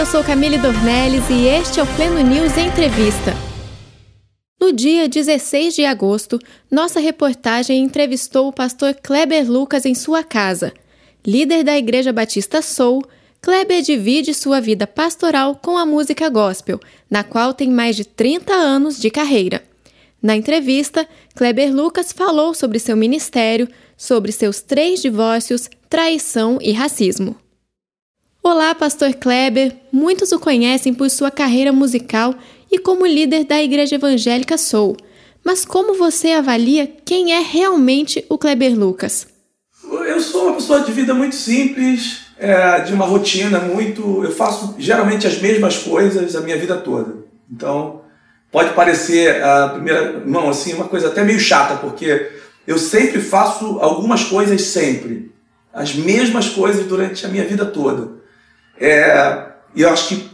eu sou Camille Dornelles e este é o Pleno News Entrevista. No dia 16 de agosto, nossa reportagem entrevistou o pastor Kleber Lucas em sua casa. Líder da Igreja Batista Soul, Kleber divide sua vida pastoral com a música gospel, na qual tem mais de 30 anos de carreira. Na entrevista, Kleber Lucas falou sobre seu ministério, sobre seus três divórcios, traição e racismo. Olá, Pastor Kleber. Muitos o conhecem por sua carreira musical e como líder da Igreja Evangélica Soul. Mas como você avalia quem é realmente o Kleber Lucas? Eu sou uma pessoa de vida muito simples, é, de uma rotina muito. Eu faço geralmente as mesmas coisas a minha vida toda. Então, pode parecer a primeira mão assim uma coisa até meio chata, porque eu sempre faço algumas coisas sempre, as mesmas coisas durante a minha vida toda. É, e eu acho que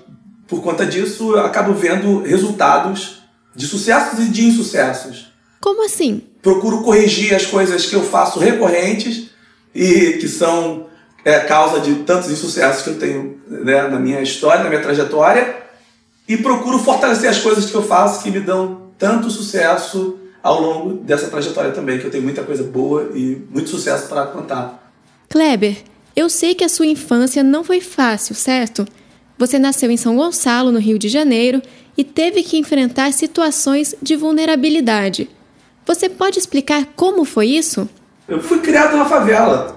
por conta disso eu acabo vendo resultados de sucessos e de insucessos. Como assim? Procuro corrigir as coisas que eu faço recorrentes e que são é, causa de tantos insucessos que eu tenho né, na minha história, na minha trajetória, e procuro fortalecer as coisas que eu faço que me dão tanto sucesso ao longo dessa trajetória também, que eu tenho muita coisa boa e muito sucesso para contar. Kleber, eu sei que a sua infância não foi fácil, certo? Você nasceu em São Gonçalo, no Rio de Janeiro, e teve que enfrentar situações de vulnerabilidade. Você pode explicar como foi isso? Eu fui criado na favela.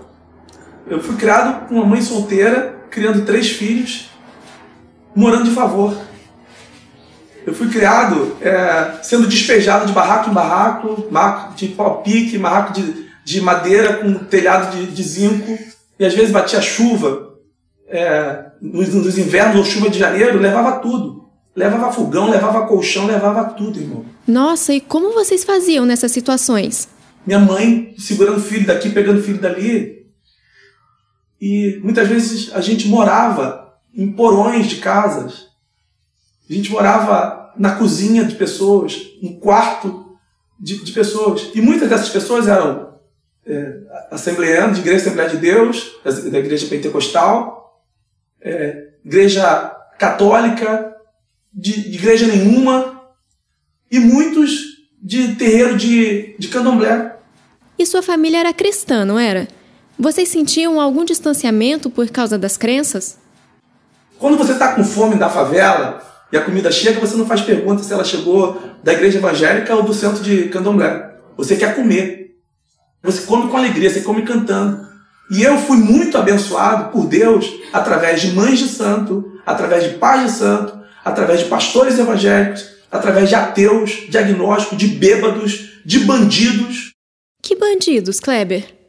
Eu fui criado com uma mãe solteira, criando três filhos, morando de favor. Eu fui criado é, sendo despejado de barraco em barraco, de pau-pique, barraco de, de madeira com telhado de, de zinco, e às vezes batia chuva. É, nos, nos invernos ou chuva de janeiro, levava tudo. Levava fogão, levava colchão, levava tudo, irmão. Nossa, e como vocês faziam nessas situações? Minha mãe segurando filho daqui, pegando filho dali, e muitas vezes a gente morava em porões de casas. A gente morava na cozinha de pessoas, no quarto de, de pessoas. E muitas dessas pessoas eram é, assembleanos, de igreja Assembleia de Deus, da igreja pentecostal, é, igreja católica, de, de, igreja nenhuma, e muitos de terreiro de, de candomblé. E sua família era cristã, não era? Vocês sentiam algum distanciamento por causa das crenças? Quando você está com fome da favela e a comida chega, você não faz pergunta se ela chegou da igreja evangélica ou do centro de candomblé. Você quer comer. Você come com alegria, você come cantando. E eu fui muito abençoado por Deus através de mães de santo, através de pais de santo, através de pastores evangélicos, através de ateus, de agnósticos, de bêbados, de bandidos. Que bandidos, Kleber?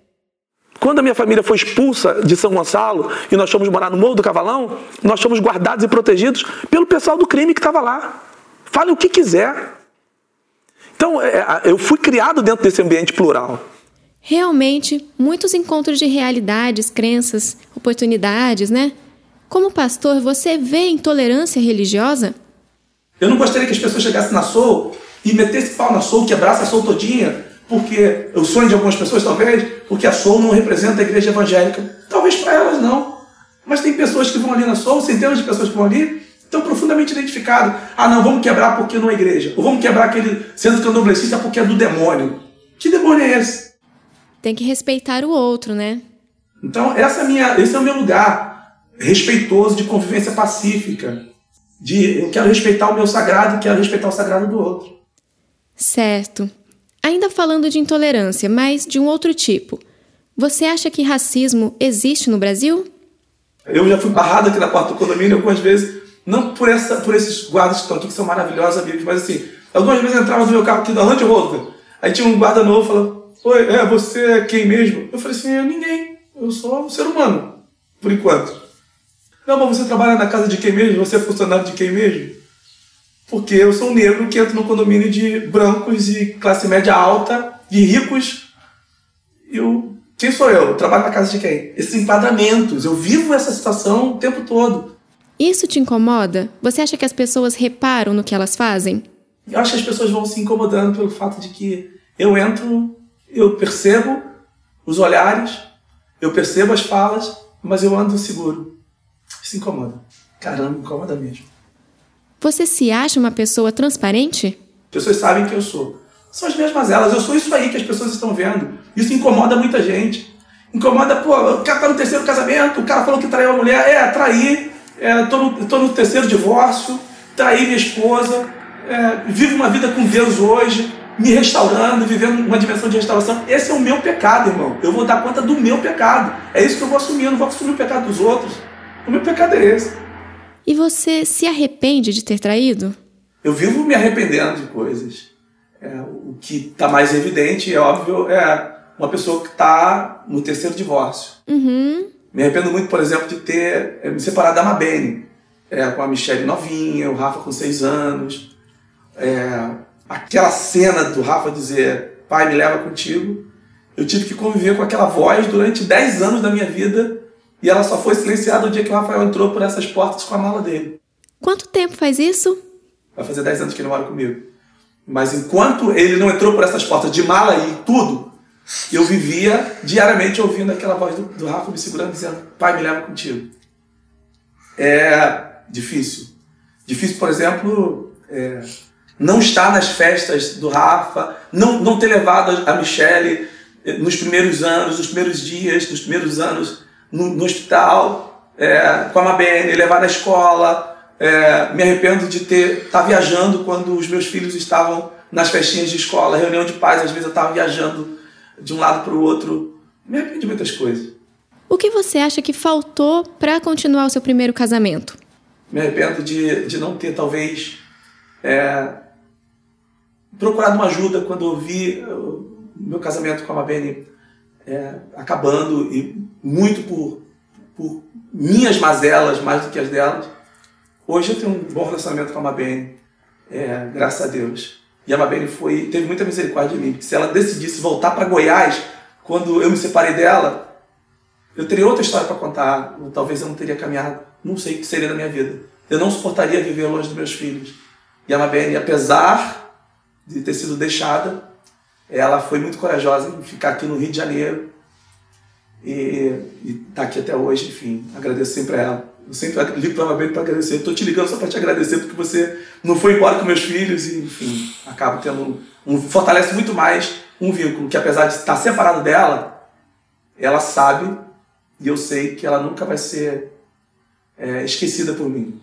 Quando a minha família foi expulsa de São Gonçalo e nós fomos morar no Morro do Cavalão, nós fomos guardados e protegidos pelo pessoal do crime que estava lá. Fale o que quiser. Então, é, eu fui criado dentro desse ambiente plural. Realmente, muitos encontros de realidades, crenças, oportunidades, né? Como pastor, você vê intolerância religiosa? Eu não gostaria que as pessoas chegassem na Soul e metessem pau na Soul, quebrassem a Soul todinha porque o sonho de algumas pessoas talvez, porque a Soul não representa a igreja evangélica. Talvez para elas não. Mas tem pessoas que vão ali na Soul, centenas de pessoas que vão ali, estão profundamente identificadas. Ah, não, vamos quebrar porque não é igreja. Ou vamos quebrar aquele centro candomblessista porque é do demônio. Que demônio é esse? Tem que respeitar o outro, né? Então, essa é minha, esse é o meu lugar respeitoso de convivência pacífica. De eu quero respeitar o meu sagrado e quero respeitar o sagrado do outro. Certo. Ainda falando de intolerância, mas de um outro tipo. Você acha que racismo existe no Brasil? Eu já fui barrado aqui na porta do condomínio algumas vezes, não por, essa, por esses guardas que estão aqui, que são maravilhosos amigos, mas assim, algumas vezes eu entrava no meu carro aqui da Land Rover, aí tinha um guarda novo falando, Oi, é, você é quem mesmo? Eu falei assim, eu ninguém, eu sou um ser humano, por enquanto. Não, mas você trabalha na casa de quem mesmo? Você é funcionário de quem mesmo? porque eu sou um negro que entro no condomínio de brancos e classe média alta, de ricos. Eu, quem sou eu? eu? Trabalho na casa de quem? Esses enquadramentos. Eu vivo essa situação o tempo todo. Isso te incomoda? Você acha que as pessoas reparam no que elas fazem? Eu acho que as pessoas vão se incomodando pelo fato de que eu entro, eu percebo os olhares, eu percebo as falas, mas eu ando seguro. Isso incomoda. Caramba, incomoda mesmo. Você se acha uma pessoa transparente? As pessoas sabem que eu sou. São as mesmas elas. Eu sou isso aí que as pessoas estão vendo. Isso incomoda muita gente. Incomoda, pô, o cara tá no terceiro casamento, o cara falou que traiu a mulher. É, trair. É, tô, no, tô no terceiro divórcio, traí minha esposa. É, vivo uma vida com Deus hoje, me restaurando, vivendo uma dimensão de restauração. Esse é o meu pecado, irmão. Eu vou dar conta do meu pecado. É isso que eu vou assumir. Eu não vou assumir o pecado dos outros. O meu pecado é esse. E você se arrepende de ter traído? Eu vivo me arrependendo de coisas. É, o que está mais evidente, é óbvio, é uma pessoa que está no terceiro divórcio. Uhum. Me arrependo muito, por exemplo, de ter é, me separado da Mabene, é, com a Michelle novinha, o Rafa com seis anos. É, aquela cena do Rafa dizer, pai, me leva contigo. Eu tive que conviver com aquela voz durante dez anos da minha vida e ela só foi silenciada o dia que o Rafael entrou por essas portas com a mala dele. Quanto tempo faz isso? Vai fazer 10 anos que ele mora comigo. Mas enquanto ele não entrou por essas portas de mala e tudo, eu vivia diariamente ouvindo aquela voz do, do Rafa me segurando, dizendo: Pai, me leva contigo. É difícil. Difícil, por exemplo, é, não estar nas festas do Rafa, não, não ter levado a Michelle eh, nos primeiros anos, nos primeiros dias, nos primeiros anos no, no hospital, é, com a Mabene, levar na escola. É, me arrependo de ter estar tá viajando quando os meus filhos estavam nas festinhas de escola, reunião de pais, às vezes eu estava viajando de um lado para o outro. Me arrependo de muitas coisas. O que você acha que faltou para continuar o seu primeiro casamento? Me arrependo de, de não ter, talvez, é, procurado uma ajuda quando eu vi o meu casamento com a Mabene é, acabando e muito por, por minhas mazelas mais do que as delas. Hoje eu tenho um bom relacionamento com a Mabene, é, graças a Deus. E a Mabene foi, teve muita misericórdia de mim. Se ela decidisse voltar para Goiás, quando eu me separei dela, eu teria outra história para contar. Talvez eu não teria caminhado, não sei o que seria da minha vida. Eu não suportaria viver longe dos meus filhos. E a Mabene, apesar de ter sido deixada, ela foi muito corajosa em ficar aqui no Rio de Janeiro e está aqui até hoje, enfim, agradeço sempre a ela. Eu sempre ligo para ela para agradecer. Estou te ligando só para te agradecer porque você não foi embora com meus filhos e, enfim, acabo tendo um, fortalece muito mais um vínculo que apesar de estar separado dela, ela sabe e eu sei que ela nunca vai ser é, esquecida por mim.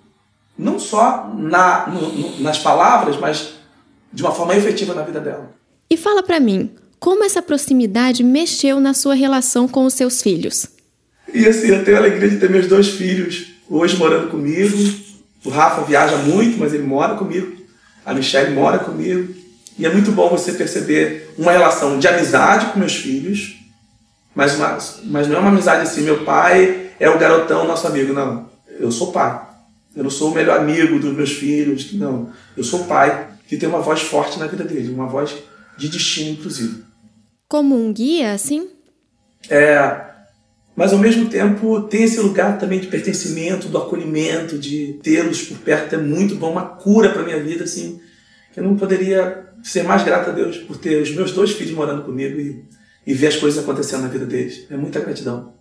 Não só na, no, no, nas palavras, mas de uma forma efetiva na vida dela. E fala para mim, como essa proximidade mexeu na sua relação com os seus filhos? E assim, eu tenho a alegria de ter meus dois filhos hoje morando comigo. O Rafa viaja muito, mas ele mora comigo. A Michelle mora comigo. E é muito bom você perceber uma relação de amizade com meus filhos, mas, uma, mas não é uma amizade assim, meu pai é o garotão, nosso amigo. Não, eu sou pai. Eu não sou o melhor amigo dos meus filhos. Não, eu sou pai que tem uma voz forte na vida dele, uma voz de destino, inclusive. Como um guia, assim? É, mas ao mesmo tempo tem esse lugar também de pertencimento, do acolhimento, de tê-los por perto é muito bom, uma cura para minha vida, assim, que eu não poderia ser mais grato a Deus por ter os meus dois filhos morando comigo e, e ver as coisas acontecendo na vida deles. É muita gratidão.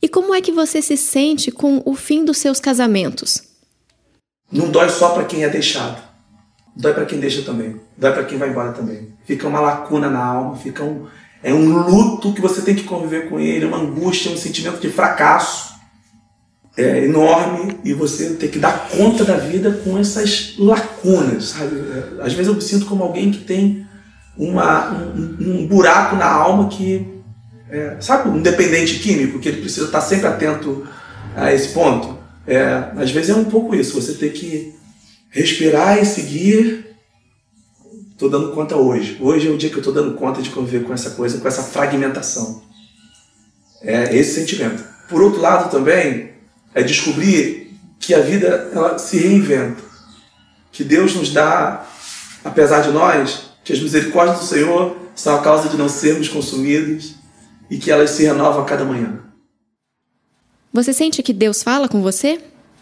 E como é que você se sente com o fim dos seus casamentos? Não dói só para quem é deixado dói para quem deixa também, dói para quem vai embora também. Fica uma lacuna na alma, fica um, é um luto que você tem que conviver com ele, uma angústia, um sentimento de fracasso é, enorme e você tem que dar conta da vida com essas lacunas, sabe? É, às vezes eu me sinto como alguém que tem uma, um, um buraco na alma que, é, sabe, um dependente químico, que ele precisa estar sempre atento a esse ponto. É, às vezes é um pouco isso, você tem que respirar e seguir. Estou dando conta hoje. Hoje é o dia que eu estou dando conta de conviver com essa coisa, com essa fragmentação. É esse sentimento. Por outro lado, também, é descobrir que a vida ela se reinventa. Que Deus nos dá, apesar de nós, que as misericórdias do Senhor são a causa de não sermos consumidos e que elas se renovam a cada manhã. Você sente que Deus fala com você?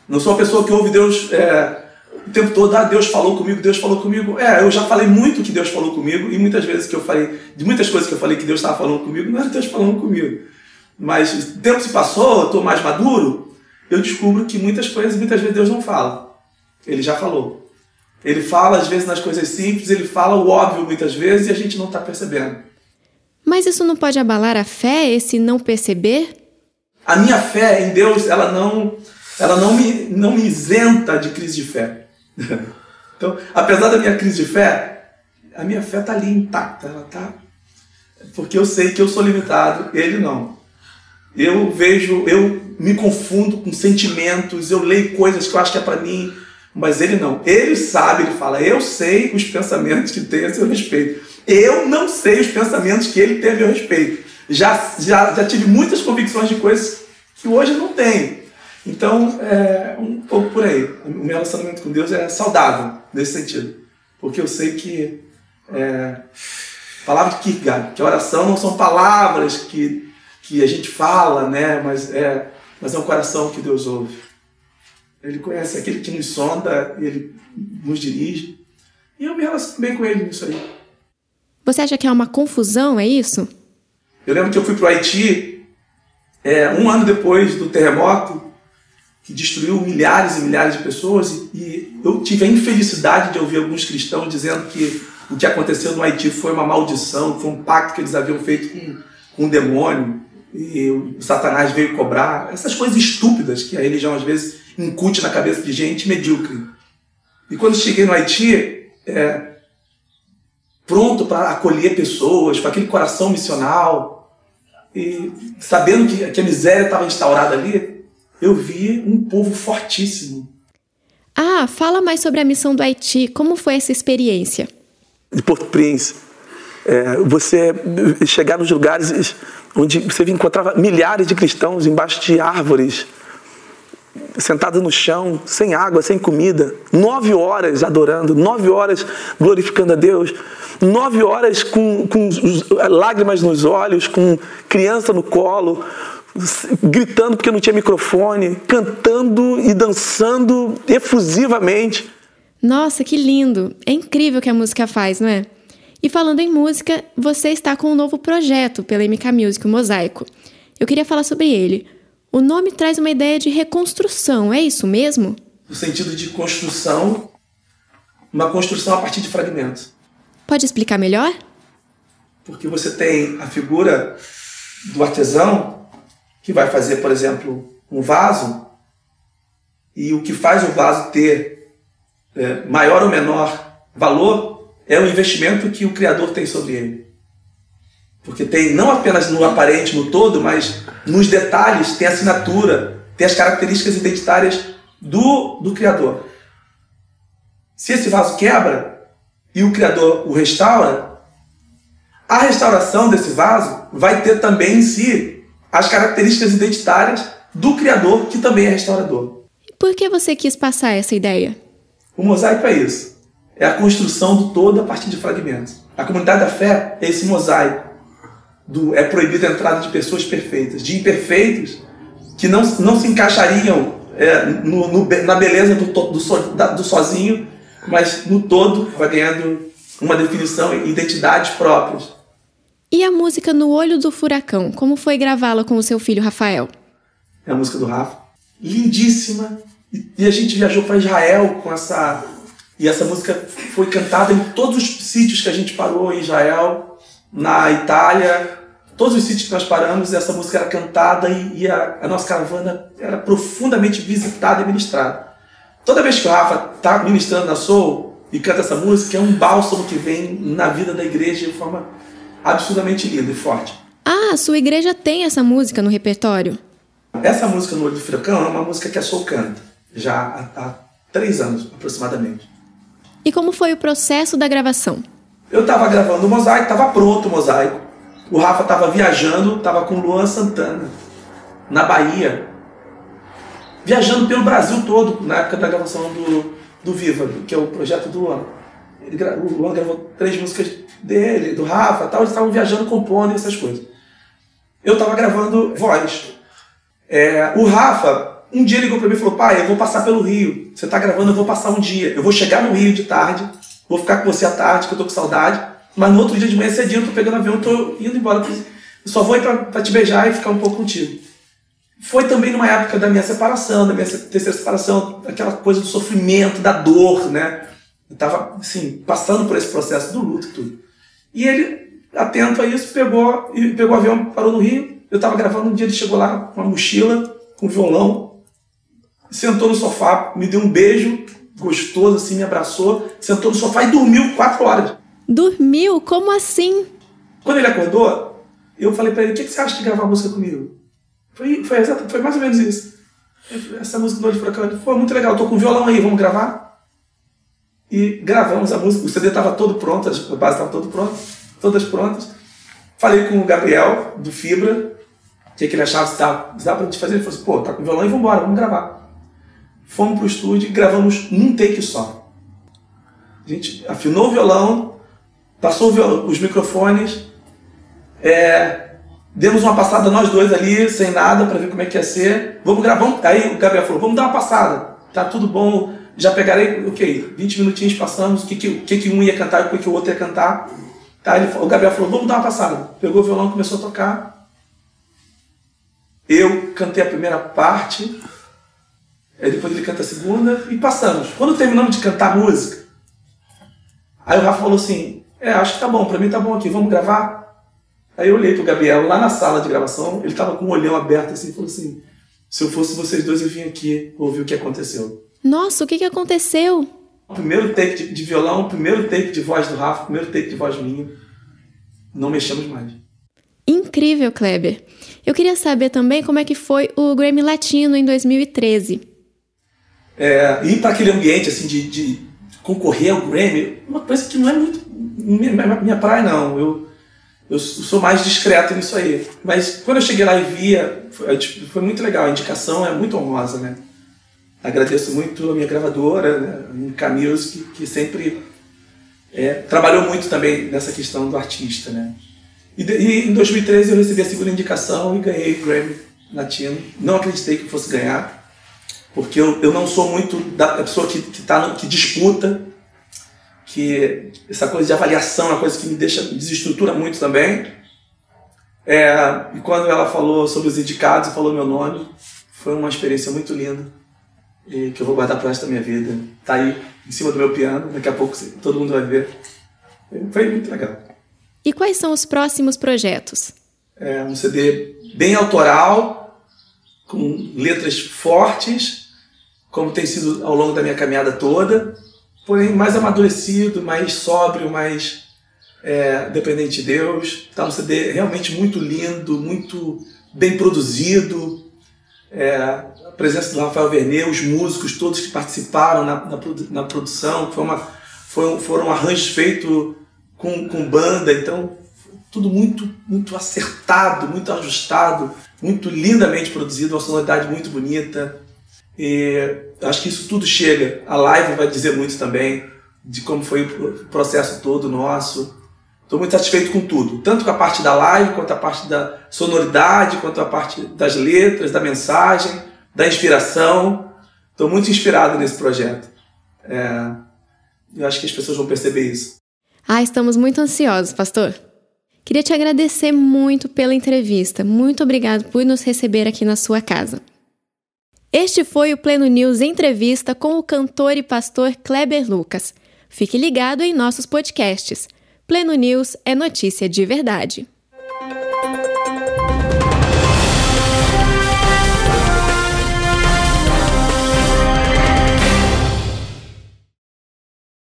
Não sou uma pessoa que ouve Deus é, o tempo todo, ah, Deus falou comigo, Deus falou comigo. É, eu já falei muito que Deus falou comigo, e muitas vezes que eu falei, de muitas coisas que eu falei que Deus estava falando comigo, não era Deus falando comigo. Mas o tempo se passou, eu estou mais maduro, eu descubro que muitas coisas, muitas vezes Deus não fala. Ele já falou. Ele fala, às vezes, nas coisas simples, ele fala o óbvio muitas vezes e a gente não está percebendo. Mas isso não pode abalar a fé, esse não perceber? A minha fé em Deus, ela não, ela não, me, não me isenta de crise de fé. então, apesar da minha crise de fé, a minha fé está ali intacta. Ela tá, porque eu sei que eu sou limitado, ele não. Eu vejo, eu me confundo com sentimentos, eu leio coisas que eu acho que é para mim, mas ele não. Ele sabe, ele fala, eu sei os pensamentos que tem a seu respeito. Eu não sei os pensamentos que ele teve a respeito. Já, já, já tive muitas convicções de coisas que hoje não tenho. Então, é um pouco por aí. O meu relacionamento com Deus é saudável nesse sentido. Porque eu sei que. É, palavra de Kierkegaard, que oração não são palavras que que a gente fala, né? Mas é, mas é um coração que Deus ouve. Ele conhece aquele que nos sonda, ele nos dirige. E eu me relaciono bem com ele nisso aí. Você acha que é uma confusão, é isso? Eu lembro que eu fui para o Haiti é, um ano depois do terremoto que destruiu milhares e milhares de pessoas e, eu tive a infelicidade de ouvir alguns cristãos dizendo que o que aconteceu no Haiti foi uma maldição, foi um pacto que eles haviam feito com, com um demônio e o Satanás veio cobrar, essas coisas estúpidas que a religião às vezes incute na cabeça de gente medíocre. E quando cheguei no Haiti, é, pronto para acolher pessoas, com aquele coração missional, e sabendo que, que a miséria estava instaurada ali, eu vi um povo fortíssimo. Ah, fala mais sobre a missão do Haiti. Como foi essa experiência? De Porto Príncipe, é, você chegar nos lugares onde você encontrava milhares de cristãos embaixo de árvores, sentados no chão, sem água, sem comida, nove horas adorando, nove horas glorificando a Deus, nove horas com, com lágrimas nos olhos, com criança no colo, gritando porque não tinha microfone, cantando e dançando efusivamente. Nossa, que lindo! É incrível o que a música faz, não é? E falando em música, você está com um novo projeto pela MK Music, o Mosaico. Eu queria falar sobre ele. O nome traz uma ideia de reconstrução, é isso mesmo? No sentido de construção, uma construção a partir de fragmentos. Pode explicar melhor? Porque você tem a figura do artesão que vai fazer, por exemplo, um vaso, e o que faz o vaso ter é, maior ou menor valor é o investimento que o Criador tem sobre ele. Porque tem não apenas no aparente, no todo, mas nos detalhes, tem a assinatura, tem as características identitárias do, do Criador. Se esse vaso quebra e o Criador o restaura, a restauração desse vaso vai ter também em si as características identitárias do Criador, que também é restaurador. Por que você quis passar essa ideia? O mosaico é isso é a construção do todo a partir de fragmentos. A comunidade da fé é esse mosaico. Do, é proibida a entrada de pessoas perfeitas, de imperfeitos que não, não se encaixariam é, no, no, na beleza do, do, so, da, do sozinho, mas no todo vai ganhando uma definição e identidades próprias. E a música No Olho do Furacão, como foi gravá-la com o seu filho Rafael? É a música do Rafa. Lindíssima. E, a gente viajou para Israel com essa e essa música foi cantada em todos os sítios que a gente parou em Israel, na Itália, todos os sítios que nós paramos, essa música era cantada e, e a, a, nossa caravana era profundamente visitada e ministrada. Toda vez que o Rafa está ministrando na Soul e canta essa música, é um bálsamo que vem na vida da igreja de forma absurdamente linda e forte. Ah, a sua igreja tem essa música no repertório? Essa música no Olho do Furacão é uma música que a Soul canta, já há, há três anos aproximadamente. E como foi o processo da gravação? Eu estava gravando o mosaico, estava pronto o mosaico. O Rafa estava viajando, estava com o Luan Santana, na Bahia. Viajando pelo Brasil todo, na época da gravação do, do Viva, que é o projeto do Luan. Ele, o Luan gravou três músicas dele, do Rafa tal, eles estavam viajando, compondo essas coisas. Eu estava gravando voz. É, o Rafa um dia ligou para mim e falou: pai, eu vou passar pelo Rio. Você está gravando, eu vou passar um dia. Eu vou chegar no Rio de tarde, vou ficar com você à tarde, que eu tô com saudade. Mas no outro dia de manhã cedinho eu tô pegando avião, tô indo embora. Eu só vou ir para te beijar e ficar um pouco contigo. foi também numa época da minha separação, da minha terceira separação, aquela coisa do sofrimento, da dor, né? Eu estava, assim, passando por esse processo do luto e tudo. E ele, atento a isso, pegou, e pegou o avião, parou no Rio. Eu estava gravando um dia, ele chegou lá com uma mochila, com um violão, sentou no sofá, me deu um beijo gostoso, assim, me abraçou, sentou no sofá e dormiu quatro horas. Dormiu? Como assim? Quando ele acordou, eu falei para ele: o que, você acha de gravar música comigo? Foi, foi, foi mais ou menos isso. Essa música do Olho Furacão foi muito legal. Tô com violão aí, vamos gravar? E gravamos a música. O CD estava todo pronto, a base estava todo pronto, todas prontas. Falei com o Gabriel, do Fibra, o que, que ele achava se se dá pra gente fazer. Ele falou assim: pô, tá com violão e vamos embora, vamos gravar. Fomos pro estúdio e gravamos num take só. A gente afinou o violão, passou o violão, os microfones, é, demos uma passada nós dois ali, sem nada, para ver como é que ia ser. Vamos gravar. Aí o Gabriel falou: vamos dar uma passada. Tá tudo bom. Já pegarei, ok, 20 minutinhos passamos, o que, que, que, que um ia cantar e o que, que o outro ia cantar. Tá, ele, o Gabriel falou: vamos dar uma passada. Pegou o violão, começou a tocar. Eu cantei a primeira parte, aí depois ele canta a segunda e passamos. Quando terminamos de cantar a música, aí o Rafa falou assim: É, acho que tá bom, pra mim tá bom aqui, vamos gravar? Aí eu olhei pro Gabriel lá na sala de gravação, ele tava com o olhão aberto assim, falou assim: se eu fosse vocês dois, eu vim aqui ouvir o que aconteceu. Nossa, o que, que aconteceu? O primeiro take de, de violão, o primeiro take de voz do Rafa, o primeiro take de voz minha. Não mexemos mais. Incrível, Kleber. Eu queria saber também como é que foi o Grammy Latino em 2013. É, ir para aquele ambiente assim de, de, concorrer ao Grammy, uma coisa que não é muito minha, minha praia, não. Eu, eu sou mais discreto nisso aí. Mas quando eu cheguei lá e via, foi, tipo, foi muito legal. A indicação é muito honrosa, né? Agradeço muito a minha gravadora, né? Music, que, sempre é, trabalhou muito também nessa questão do artista, né? E, e, em 2013 eu recebi a segunda indicação e ganhei o Grammy Latino. Não acreditei que fosse ganhar, porque eu, eu não sou muito da pessoa que, que, tá no, que disputa, que essa coisa de avaliação é uma coisa que me deixa, desestrutura muito também. É, e quando ela falou sobre os indicados e falou meu nome, foi uma experiência muito linda e que eu vou guardar pro resto da minha vida. Tá aí em cima do meu piano, daqui a pouco todo mundo vai ver. Foi muito legal. E quais são os próximos projetos? É um CD bem autoral, com letras fortes, como tem sido ao longo da minha caminhada toda, porém mais amadurecido, mais sóbrio, mais é, dependente de Deus. Tá um CD realmente muito lindo, muito bem produzido. É, presença do Rafael Vernet, os músicos todos que participaram na, na, na produção, foi uma, foi, foram arranjos feitos com, com banda, então tudo muito, muito acertado, muito ajustado, muito lindamente produzido, uma sonoridade muito bonita. E acho que isso tudo chega. A live vai dizer muito também de como foi o processo todo nosso. Estou muito satisfeito com tudo, tanto com a parte da live, quanto a parte da sonoridade, quanto a parte das letras, da mensagem da inspiração. Estou muito inspirado nesse projeto. É, eu acho que as pessoas vão perceber isso. Ah, estamos muito ansiosos, pastor. Queria te agradecer muito pela entrevista. Muito obrigado por nos receber aqui na sua casa. Este foi o Pleno News Entrevista com o cantor e pastor Kleber Lucas. Fique ligado em nossos podcasts. Pleno News é notícia de verdade.